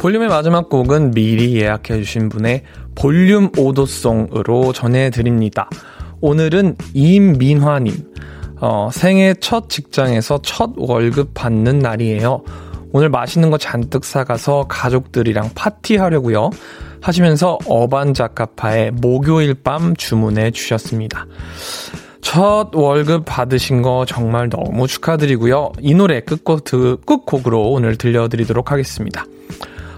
볼륨의 마지막 곡은 미리 예약해주신 분의 볼륨 오더송으로 전해드립니다. 오늘은 임민화님, 어, 생애 첫 직장에서 첫 월급 받는 날이에요. 오늘 맛있는 거 잔뜩 사가서 가족들이랑 파티하려고요. 하시면서 어반자카파의 목요일 밤 주문해 주셨습니다. 첫 월급 받으신 거 정말 너무 축하드리고요. 이 노래 끝곡, 끝곡으로 오늘 들려드리도록 하겠습니다.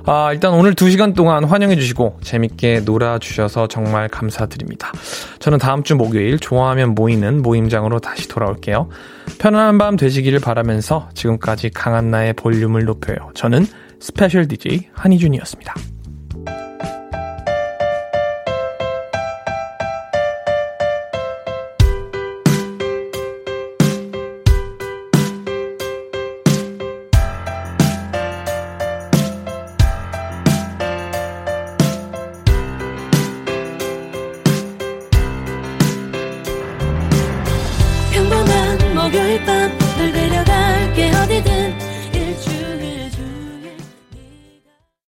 아, 일단 오늘 2시간 동안 환영해주시고 재밌게 놀아주셔서 정말 감사드립니다. 저는 다음 주 목요일 좋아하면 모이는 모임장으로 다시 돌아올게요. 편안한 밤 되시기를 바라면서 지금까지 강한나의 볼륨을 높여요. 저는 special DJ 한희준이었습니다.